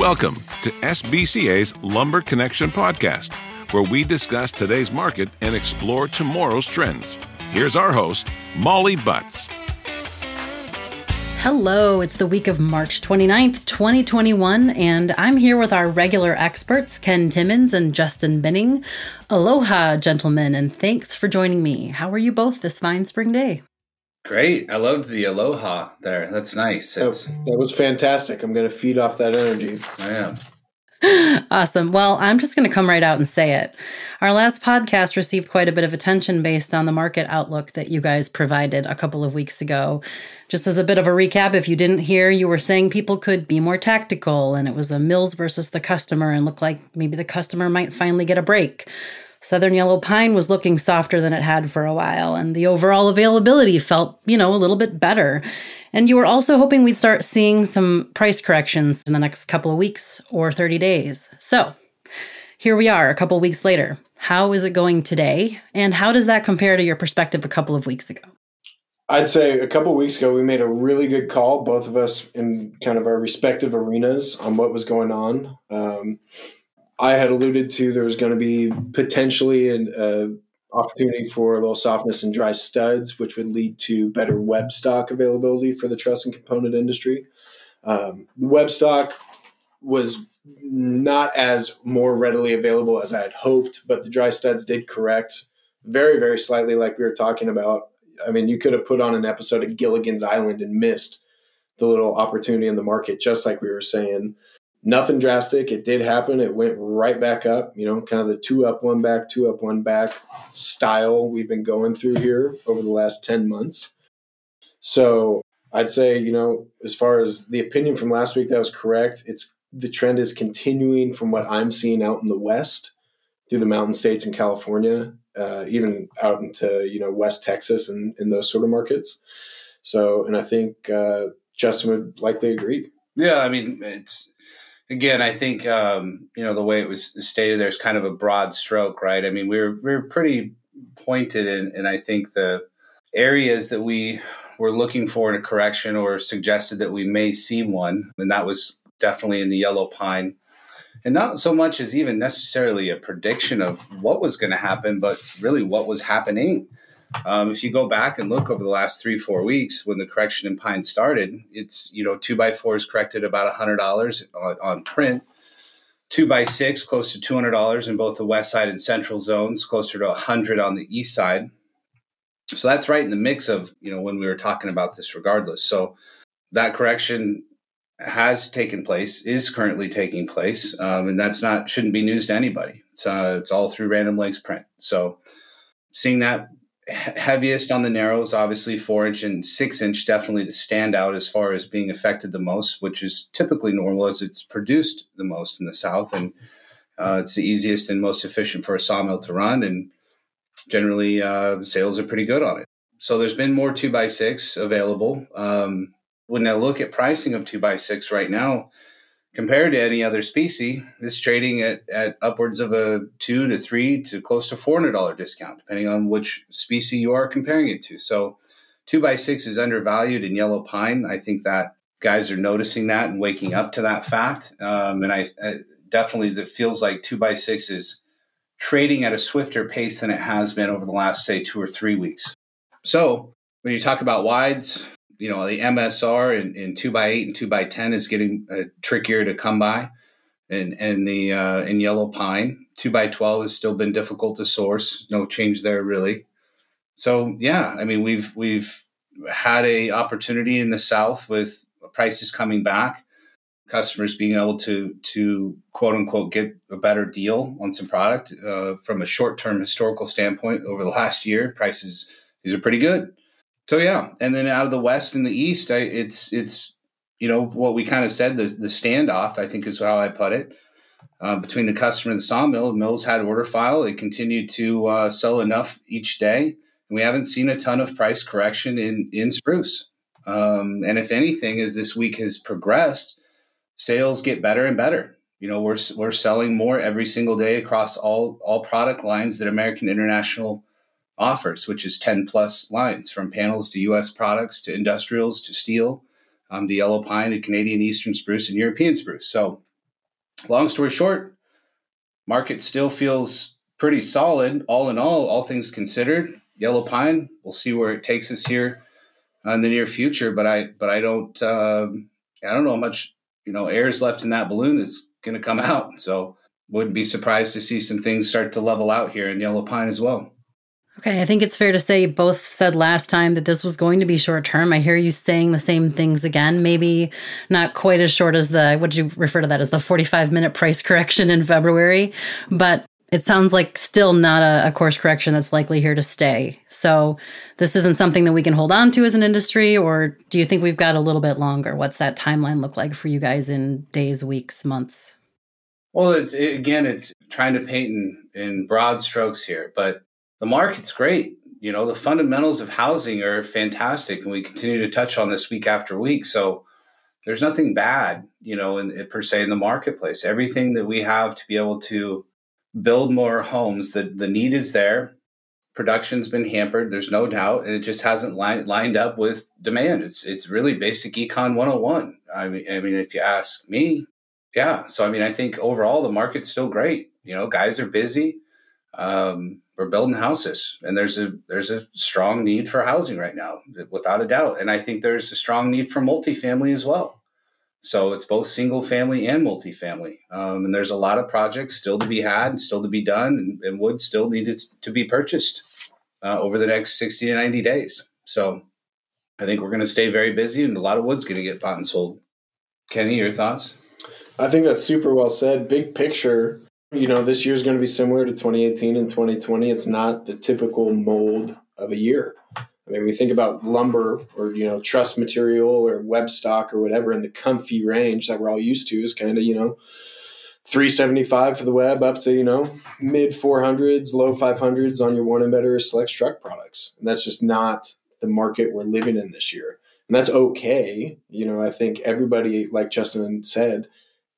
Welcome to SBCA's Lumber Connection podcast, where we discuss today's market and explore tomorrow's trends. Here's our host, Molly Butts. Hello, it's the week of March 29th, 2021, and I'm here with our regular experts, Ken Timmons and Justin Binning. Aloha, gentlemen, and thanks for joining me. How are you both this fine spring day? Great. I loved the aloha there. That's nice. That, that, was fantastic. I'm going to feed off that energy. I am. Awesome. Well, I'm just going to come right out and say it. Our last podcast received quite a bit of attention based on the market outlook that you guys provided a couple of weeks ago. Just as a bit of a recap, if you didn't hear, you were saying people could be more tactical and it was a Mills versus the customer and looked like maybe the customer might finally get a break. Southern yellow pine was looking softer than it had for a while, and the overall availability felt, you know, a little bit better. And you were also hoping we'd start seeing some price corrections in the next couple of weeks or 30 days. So here we are, a couple weeks later. How is it going today? And how does that compare to your perspective a couple of weeks ago? I'd say a couple weeks ago, we made a really good call, both of us in kind of our respective arenas on what was going on. Um, I had alluded to there was going to be potentially an uh, opportunity for a little softness in dry studs, which would lead to better web stock availability for the truss and component industry. Um, web stock was not as more readily available as I had hoped, but the dry studs did correct very, very slightly, like we were talking about. I mean, you could have put on an episode of Gilligan's Island and missed the little opportunity in the market, just like we were saying nothing drastic. It did happen. It went right back up, you know, kind of the two up, one back, two up, one back style we've been going through here over the last 10 months. So I'd say, you know, as far as the opinion from last week, that was correct. It's the trend is continuing from what I'm seeing out in the West through the mountain states in California, uh, even out into, you know, West Texas and, and those sort of markets. So, and I think uh, Justin would likely agree. Yeah, I mean, it's again, I think um, you know the way it was stated. There's kind of a broad stroke, right? I mean, we were we were pretty pointed, in, and I think the areas that we were looking for in a correction or suggested that we may see one, and that was definitely in the yellow pine. And not so much as even necessarily a prediction of what was going to happen, but really what was happening. Um, if you go back and look over the last three, four weeks when the correction in pine started, it's, you know, two by fours corrected about $100 on, on print, two by six close to $200 in both the west side and central zones, closer to 100 on the east side. So that's right in the mix of, you know, when we were talking about this regardless. So that correction has taken place, is currently taking place, um, and that's not shouldn't be news to anybody. It's uh, it's all through Random Lengths print. So seeing that heaviest on the narrows, obviously four inch and six inch, definitely the standout as far as being affected the most, which is typically normal as it's produced the most in the South. And uh, it's the easiest and most efficient for a sawmill to run. And generally, uh, sales are pretty good on it. So there's been more two by six available. Um, when I look at pricing of two by six right now, compared to any other species, is trading at, at upwards of a two to three to close to four hundred dollar discount, depending on which species you are comparing it to. So, two by six is undervalued in yellow pine. I think that guys are noticing that and waking up to that fact. Um, and I, I definitely that feels like two by six is trading at a swifter pace than it has been over the last say two or three weeks. So when you talk about wides, you know the MSR in, two by eight and two by ten is getting uh, trickier to come by, and and the uh, in yellow pine two by twelve has still been difficult to source. No change there really. So yeah, I mean we've we've had a opportunity in the south with prices coming back, customers being able to to quote unquote get a better deal on some product uh, from a short term historical standpoint over the last year. Prices these are pretty good. So yeah, and then out of the west and the east, I, it's it's you know what we kind of said the the standoff. I think is how I put it uh, between the customer and the sawmill. Mills had order file; they continued to uh, sell enough each day, and we haven't seen a ton of price correction in in spruce. Um, and if anything, as this week has progressed, sales get better and better. You know, we're we're selling more every single day across all all product lines that American International offers, which is 10 plus lines from panels to US products to industrials to steel, um, the yellow pine, the Canadian Eastern spruce, and European spruce. So long story short, market still feels pretty solid all in all, all things considered. Yellow pine, we'll see where it takes us here in the near future. But I, but I don't, um, I don't know how much you know air is left in that balloon that's going to come out. So wouldn't be surprised to see some things start to level out here in yellow pine as well. Okay, I think it's fair to say both said last time that this was going to be short term. I hear you saying the same things again. Maybe not quite as short as the what you refer to that as the 45 minute price correction in February, but it sounds like still not a, a, course correction that's likely here to stay. So this isn't something that we can hold on to as an industry, or do you think we've got a little bit longer? What's that timeline look like for you guys in days, weeks, months? Well, it's it, again, it's trying to paint in, in broad strokes here, but the market's great. You know, the fundamentals of housing are fantastic, and we continue to touch on this week after week. So there's nothing bad, you know, in, in, per se in the marketplace. Everything that we have to be able to build more homes, the the need is there. Production's been hampered, there's no doubt, and it just hasn't li- lined up with demand. It's it's really basic econ 101. I mean, I mean, if you ask me, yeah. So I mean, I think overall the market's still great. You know, guys are busy. Um, we're building houses and there's a there's a strong need for housing right now without a doubt. And i think there's a strong need for multifamily as well. So it's both single family and multifamily. Um, and there's a lot of projects still to be had and still to be done and, and wood still needed to be purchased uh, over the next 60 to 90 days. So i think we're going to stay very busy and a lot of wood's going to get bought and sold. Kenny your thoughts? I think that's super well said. Big picture you know, this year is going to be similar to 2018 and 2020. It's not the typical mold of a year. I mean, we think about lumber or, you know, truss material or web stock or whatever in the comfy range that we're all used to is kind of, you know, 375 for the web up to, you know, mid 400s, low 500s on your one and better select struck products. And that's just not the market we're living in this year. And that's okay. You know, I think everybody, like Justin said,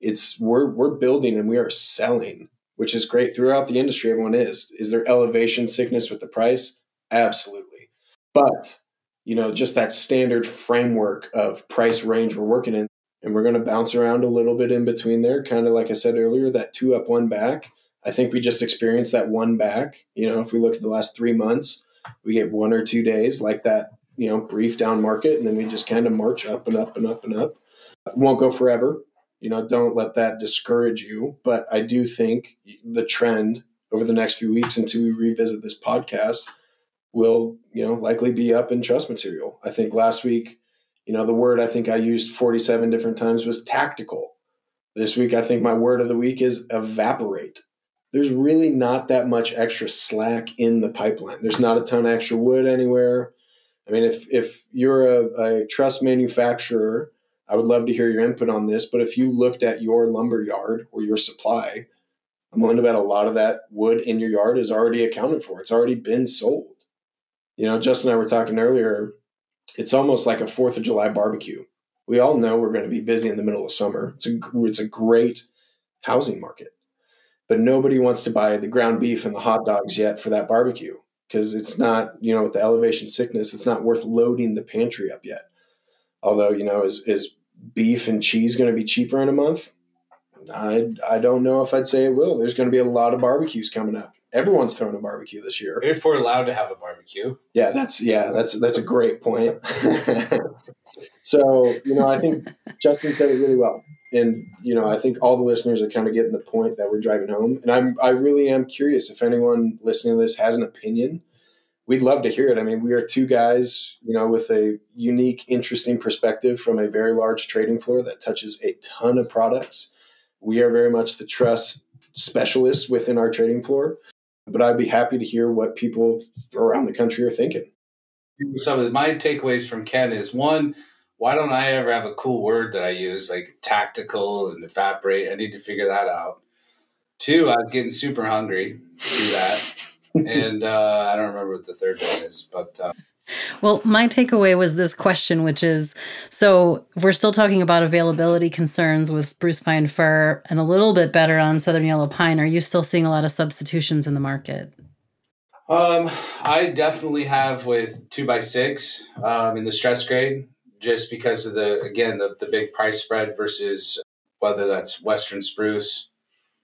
it's we're we're building and we are selling, which is great throughout the industry. Everyone is. Is there elevation sickness with the price? Absolutely. But you know, just that standard framework of price range we're working in, and we're going to bounce around a little bit in between there. Kind of like I said earlier, that two up, one back. I think we just experienced that one back. You know, if we look at the last three months, we get one or two days like that. You know, brief down market, and then we just kind of march up and up and up and up. It won't go forever you know, don't let that discourage you. But I do think the trend over the next few weeks until we revisit this podcast will, you know, likely be up in truss material. I think last week, you know, the word I think I used 47 different times was tactical. This week, I think my word of the week is evaporate. There's really not that much extra slack in the pipeline. There's not a ton of extra wood anywhere. I mean, if if you're a, a truss manufacturer I would love to hear your input on this. But if you looked at your lumber yard or your supply, I'm willing to bet a lot of that wood in your yard is already accounted for. It's already been sold. You know, Justin and I were talking earlier. It's almost like a Fourth of July barbecue. We all know we're going to be busy in the middle of summer. It's a it's a great housing market, but nobody wants to buy the ground beef and the hot dogs yet for that barbecue because it's not you know with the elevation sickness, it's not worth loading the pantry up yet. Although you know, is is beef and cheese going to be cheaper in a month? I, I don't know if I'd say it will. There's going to be a lot of barbecues coming up. Everyone's throwing a barbecue this year. If we're allowed to have a barbecue. Yeah, that's yeah, that's that's a great point. so, you know, I think Justin said it really well. And, you know, I think all the listeners are kind of getting the point that we're driving home. And I'm I really am curious if anyone listening to this has an opinion we'd love to hear it. I mean, we are two guys, you know, with a unique, interesting perspective from a very large trading floor that touches a ton of products. We are very much the truss specialists within our trading floor, but I'd be happy to hear what people around the country are thinking. Some of my takeaways from Ken is one, why don't I ever have a cool word that I use like tactical and evaporate? I need to figure that out. Two, I was getting super hungry do that and uh, I don't remember what the third one is, but. Uh, well, my takeaway was this question, which is so we're still talking about availability concerns with spruce pine fir and a little bit better on southern yellow pine. Are you still seeing a lot of substitutions in the market? Um, I definitely have with two by six um, in the stress grade, just because of the again the, the big price spread versus whether that's Western spruce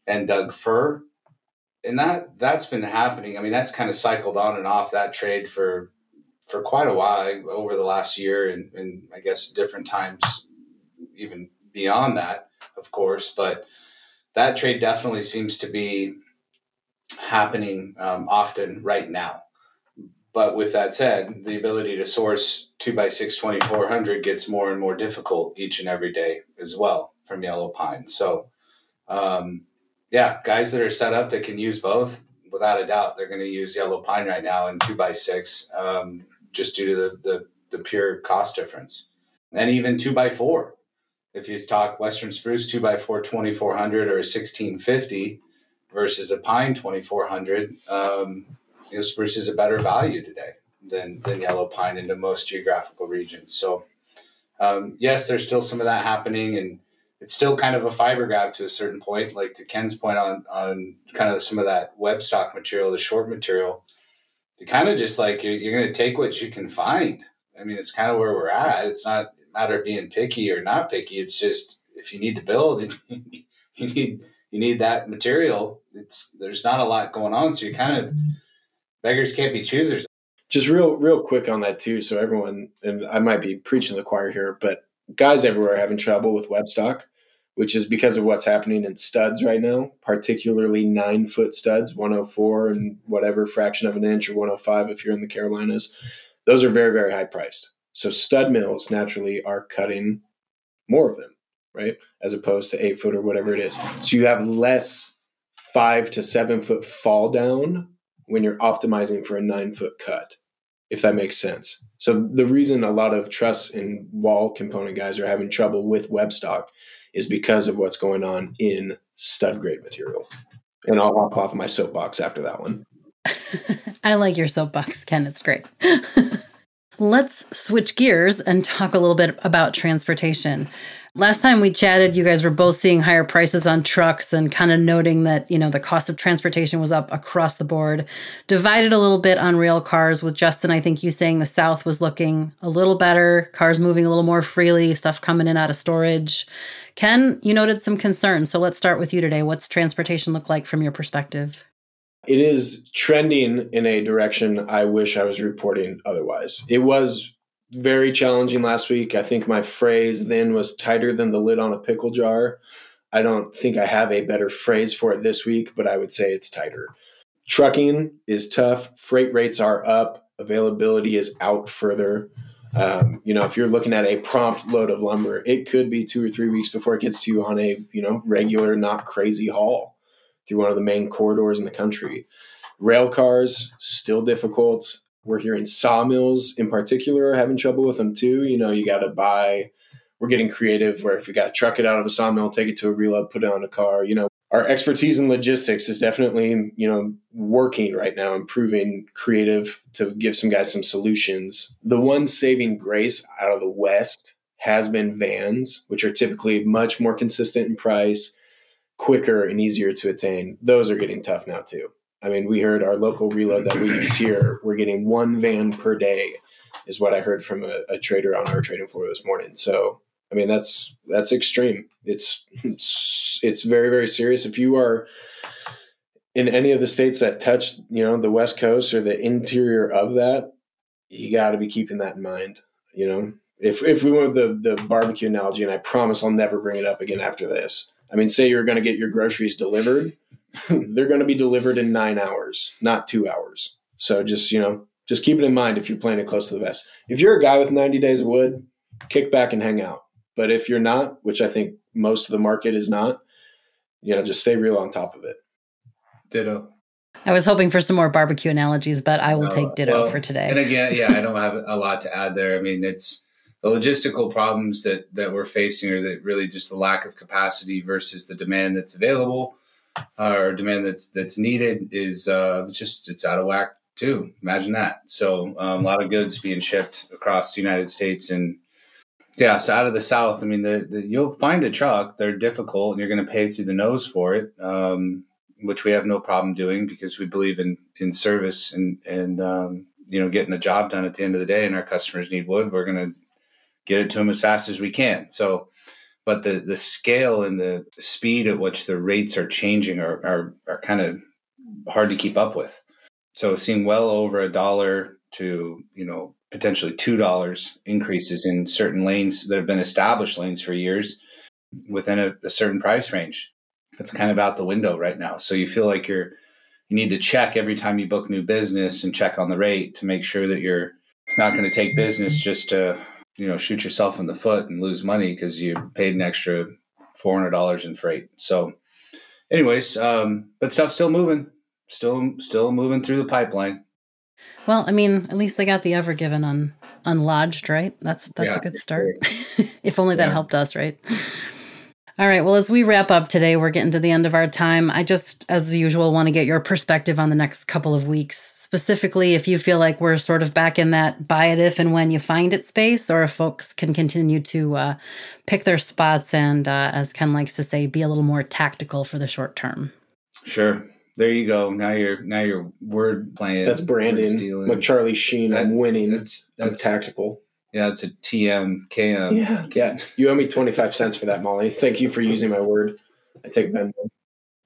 and Doug fir. And that that's been happening. I mean, that's kind of cycled on and off that trade for for quite a while over the last year and, and I guess different times even beyond that, of course. But that trade definitely seems to be happening um, often right now. But with that said, the ability to source 2x6 2400 gets more and more difficult each and every day as well from yellow pine. So, um, yeah, guys that are set up that can use both, without a doubt, they're going to use yellow pine right now in two by six, um, just due to the, the, the pure cost difference. And even two by four. If you talk Western spruce two by four 2400 or 1650 versus a pine 2400, um, you know, spruce is a better value today than than yellow pine into most geographical regions. So, um, yes, there's still some of that happening, and it's still kind of a fiber grab to a certain point. Like to Ken's point on on kind of some of that web stock material, the short material. You kind of just like you're, you're going to take what you can find. I mean, it's kind of where we're at. It's not a matter of being picky or not picky. It's just if you need to build, you need you need that material. It's there's not a lot going on, so you kind of beggars can't be choosers. Just real, real quick on that too. So everyone, and I might be preaching the choir here, but guys everywhere are having trouble with web stock, which is because of what's happening in studs right now, particularly nine foot studs, 104 and whatever fraction of an inch or 105 if you're in the Carolinas. Those are very, very high priced. So stud mills naturally are cutting more of them, right? As opposed to eight foot or whatever it is. So you have less five to seven foot fall down when you're optimizing for a nine foot cut, if that makes sense. So the reason a lot of truss and wall component guys are having trouble with web stock is because of what's going on in stud grade material. And I'll hop off my soapbox after that one. I like your soapbox, Ken. It's great. Let's switch gears and talk a little bit about transportation. Last time we chatted, you guys were both seeing higher prices on trucks and kind of noting that, you know, the cost of transportation was up across the board. Divided a little bit on rail cars with Justin, I think you saying the South was looking a little better, cars moving a little more freely, stuff coming in out of storage. Ken, you noted some concerns. So let's start with you today. What's transportation look like from your perspective? It is trending in a direction I wish I was reporting otherwise. It was very challenging last week. I think my phrase then was tighter than the lid on a pickle jar. I don't think I have a better phrase for it this week, but I would say it's tighter. Trucking is tough. Freight rates are up. Availability is out further. Um, you know, if you're looking at a prompt load of lumber, it could be two or three weeks before it gets to you on a you know regular, not crazy haul through one of the main corridors in the country. Rail cars still difficult. We're hearing sawmills in particular are having trouble with them too. You know, you got to buy. We're getting creative where if we got to truck it out of a sawmill, take it to a reload, put it on a car. You know, our expertise in logistics is definitely you know working right now, improving creative to give some guys some solutions. The one saving grace out of the West has been vans, which are typically much more consistent in price, quicker and easier to attain. Those are getting tough now too. I mean, we heard our local reload that we use here, we're getting one van per day, is what I heard from a, a trader on our trading floor this morning. So, I mean, that's that's extreme. It's it's, very very serious. If you are in any of the states that touch, you know, the West Coast or the interior of that, you got to be keeping that in mind. You know, if if we went the the barbecue analogy, and I promise I'll never bring it up again after this. I mean, say you're going to get your groceries delivered they're going to be delivered in nine hours, not two hours. So just, you know, just keep it in mind if you're playing it close to the vest. If you're a guy with 90 days of wood, kick back and hang out. But if you're not, which I think most of the market is not, you know, just stay real on top of it. Ditto. I was hoping for some more barbecue analogies, but I will no, take ditto well, for today. And again, yeah, I don't have a lot to add there. I mean, it's the logistical problems that that we're facing, or that really just the lack of capacity versus the demand that's available uh, or demand that's that's needed is uh, just it's out of whack too. Imagine that. So um, a lot of goods being shipped across the United States and yeah, so out of the South, I mean, the, the, you'll find a truck. They're difficult, and you're going to pay through the nose for it, um, which we have no problem doing because we believe in in service and and um, you know getting the job done at the end of the day. And our customers need wood. We're going to get it to them as fast as we can. So but the the scale and the speed at which the rates are changing are are, are kind of hard to keep up with. So seeing well over a dollar to you know potentially two dollars increases in certain lanes that have been established lanes for years within a, a certain price range. It's kind of out the window right now. So you feel like you're you need to check every time you book new business and check on the rate to make sure that you're not going to take business just to you know shoot yourself in the foot and lose money because you paid an extra four hundred dollars in freight. So, anyways, um, but stuff's still moving, still still moving through the pipeline. Well, I mean, at least they got the Ever Given un, unlodged, right? That's that's yeah, a good start. if only that yeah. helped us, right? All right. Well, as we wrap up today, we're getting to the end of our time. I just, as usual, want to get your perspective on the next couple of weeks. Specifically, if you feel like we're sort of back in that buy it if and when you find it space, or if folks can continue to uh, pick their spots and, uh, as Ken likes to say, be a little more tactical for the short term. Sure. There you go. Now you're now you're word playing. That's branding. Like Charlie Sheen. That, I'm winning. That's, that's I'm tactical. Yeah, it's a TM KM. Yeah, yeah. You owe me twenty five cents for that, Molly. Thank you for using my word. I take Venmo.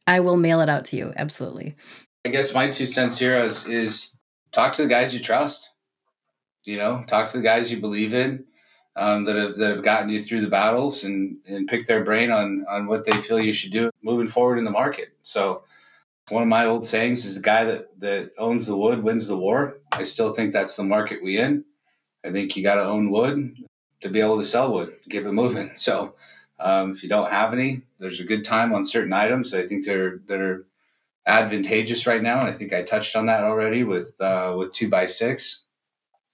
I will mail it out to you. Absolutely. I guess my two cents here is is talk to the guys you trust. You know, talk to the guys you believe in um, that have that have gotten you through the battles, and and pick their brain on on what they feel you should do moving forward in the market. So. One of my old sayings is the guy that, that owns the wood wins the war. I still think that's the market we in. I think you got to own wood to be able to sell wood, keep it moving. So um, if you don't have any, there's a good time on certain items. I think they're that are advantageous right now, and I think I touched on that already with uh, with two by six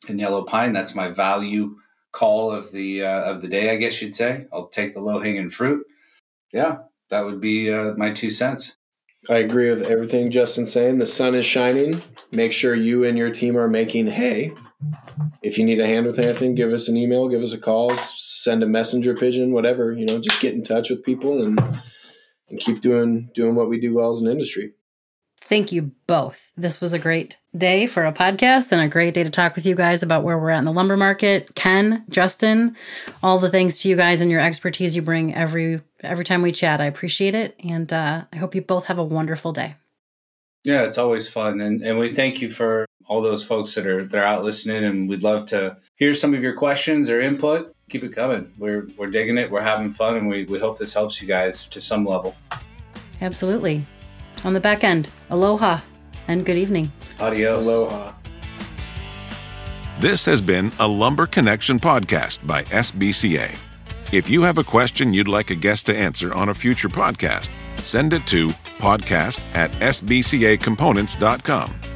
and yellow pine. That's my value call of the uh, of the day, I guess you'd say. I'll take the low hanging fruit. Yeah, that would be uh, my two cents. I agree with everything Justin's saying. The sun is shining. Make sure you and your team are making hay. If you need a hand with anything, give us an email, give us a call, send a messenger pigeon, whatever. You know, just get in touch with people and and keep doing doing what we do well as an industry. Thank you both. This was a great day for a podcast and a great day to talk with you guys about where we're at in the lumber market. Ken, Justin, all the thanks to you guys and your expertise you bring every every time we chat. I appreciate it, and uh, I hope you both have a wonderful day. Yeah, it's always fun, and and we thank you for all those folks that are that are out listening, and we'd love to hear some of your questions or input. Keep it coming. We're we're digging it. We're having fun, and we we hope this helps you guys to some level. Absolutely. On the back end, aloha and good evening. Adios. Aloha. This has been a Lumber Connection podcast by SBCA. If you have a question you'd like a guest to answer on a future podcast, send it to podcast at sbcacomponents.com.